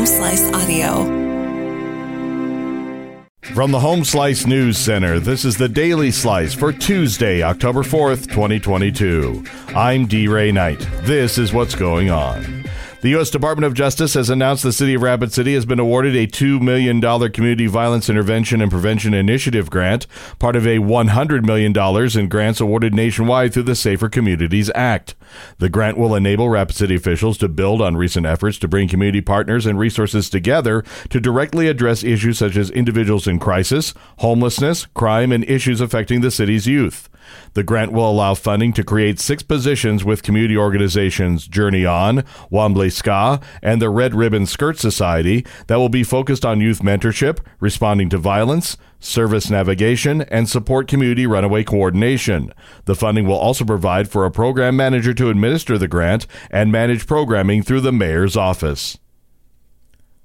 Home Slice Audio. From the Home Slice News Center, this is the Daily Slice for Tuesday, October 4th, 2022. I'm D. Ray Knight. This is what's going on. The U.S. Department of Justice has announced the city of Rapid City has been awarded a $2 million Community Violence Intervention and Prevention Initiative grant, part of a $100 million in grants awarded nationwide through the Safer Communities Act. The grant will enable Rapid City officials to build on recent efforts to bring community partners and resources together to directly address issues such as individuals in crisis, homelessness, crime, and issues affecting the city's youth. The grant will allow funding to create six positions with community organizations Journey On, Wambli Ska, and the Red Ribbon Skirt Society that will be focused on youth mentorship, responding to violence, service navigation, and support community runaway coordination. The funding will also provide for a program manager to administer the grant and manage programming through the mayor's office.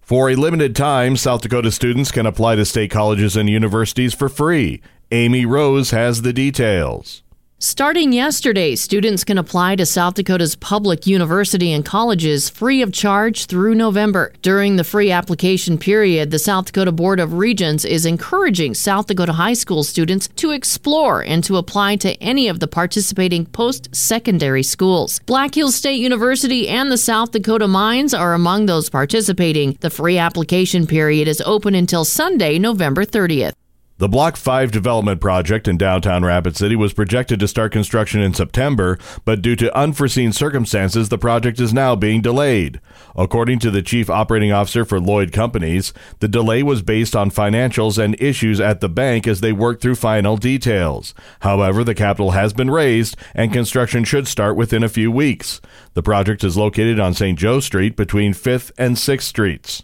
For a limited time, South Dakota students can apply to state colleges and universities for free. Amy Rose has the details. Starting yesterday, students can apply to South Dakota's public university and colleges free of charge through November. During the free application period, the South Dakota Board of Regents is encouraging South Dakota high school students to explore and to apply to any of the participating post secondary schools. Black Hills State University and the South Dakota Mines are among those participating. The free application period is open until Sunday, November 30th. The Block 5 development project in downtown Rapid City was projected to start construction in September, but due to unforeseen circumstances, the project is now being delayed. According to the chief operating officer for Lloyd Companies, the delay was based on financials and issues at the bank as they worked through final details. However, the capital has been raised and construction should start within a few weeks. The project is located on St. Joe Street between 5th and 6th Streets.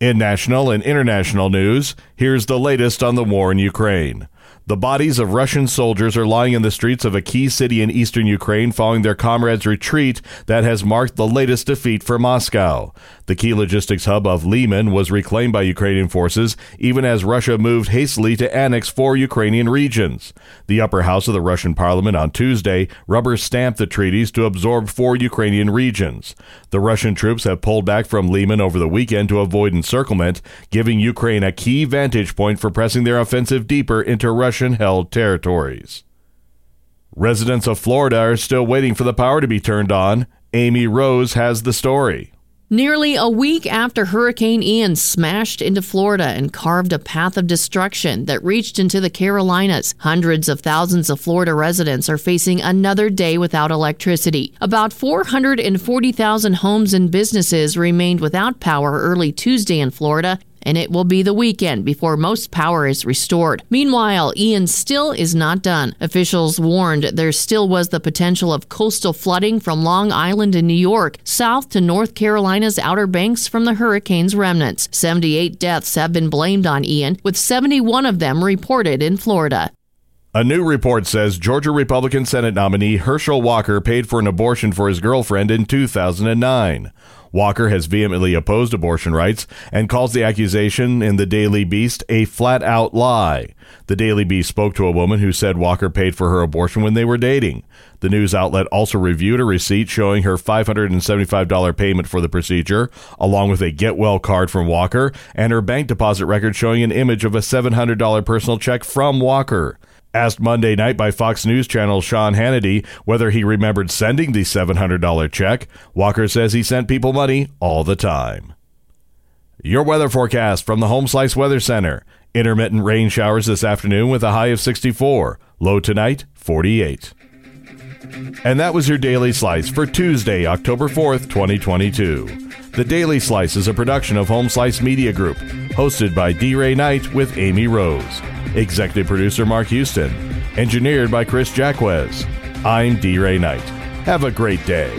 In national and international news, here's the latest on the war in Ukraine. The bodies of Russian soldiers are lying in the streets of a key city in eastern Ukraine following their comrades' retreat that has marked the latest defeat for Moscow. The key logistics hub of Lyman was reclaimed by Ukrainian forces even as Russia moved hastily to annex four Ukrainian regions. The upper house of the Russian parliament on Tuesday rubber stamped the treaties to absorb four Ukrainian regions. The Russian troops have pulled back from Lyman over the weekend to avoid encirclement, giving Ukraine a key vantage point for pressing their offensive deeper into Russia Russian held territories. Residents of Florida are still waiting for the power to be turned on. Amy Rose has the story. Nearly a week after Hurricane Ian smashed into Florida and carved a path of destruction that reached into the Carolinas, hundreds of thousands of Florida residents are facing another day without electricity. About 440,000 homes and businesses remained without power early Tuesday in Florida, and it will be the weekend before most power is restored. Meanwhile, Ian still is not done. Officials warned there still was the potential of coastal flooding from Long Island in New York south to North Carolina's Outer Banks from the hurricane's remnants. 78 deaths have been blamed on Ian, with 71 of them reported in Florida. A new report says Georgia Republican Senate nominee Herschel Walker paid for an abortion for his girlfriend in 2009. Walker has vehemently opposed abortion rights and calls the accusation in the Daily Beast a flat out lie. The Daily Beast spoke to a woman who said Walker paid for her abortion when they were dating. The news outlet also reviewed a receipt showing her $575 payment for the procedure, along with a get well card from Walker and her bank deposit record showing an image of a $700 personal check from Walker. Asked Monday night by Fox News Channel Sean Hannity whether he remembered sending the $700 check, Walker says he sent people money all the time. Your weather forecast from the Home Slice Weather Center. Intermittent rain showers this afternoon with a high of 64. Low tonight, 48. And that was your Daily Slice for Tuesday, October 4th, 2022. The Daily Slice is a production of Home Slice Media Group, hosted by D. Ray Knight with Amy Rose. Executive producer Mark Houston. Engineered by Chris Jacquez. I'm D. Ray Knight. Have a great day.